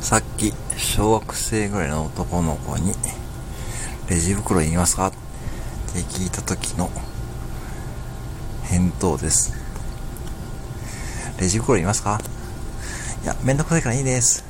さっき、小学生ぐらいの男の子に、レジ袋いりますか？って聞いた時の返答です。レジ袋いりますか？いや、めんどくさいからいいです。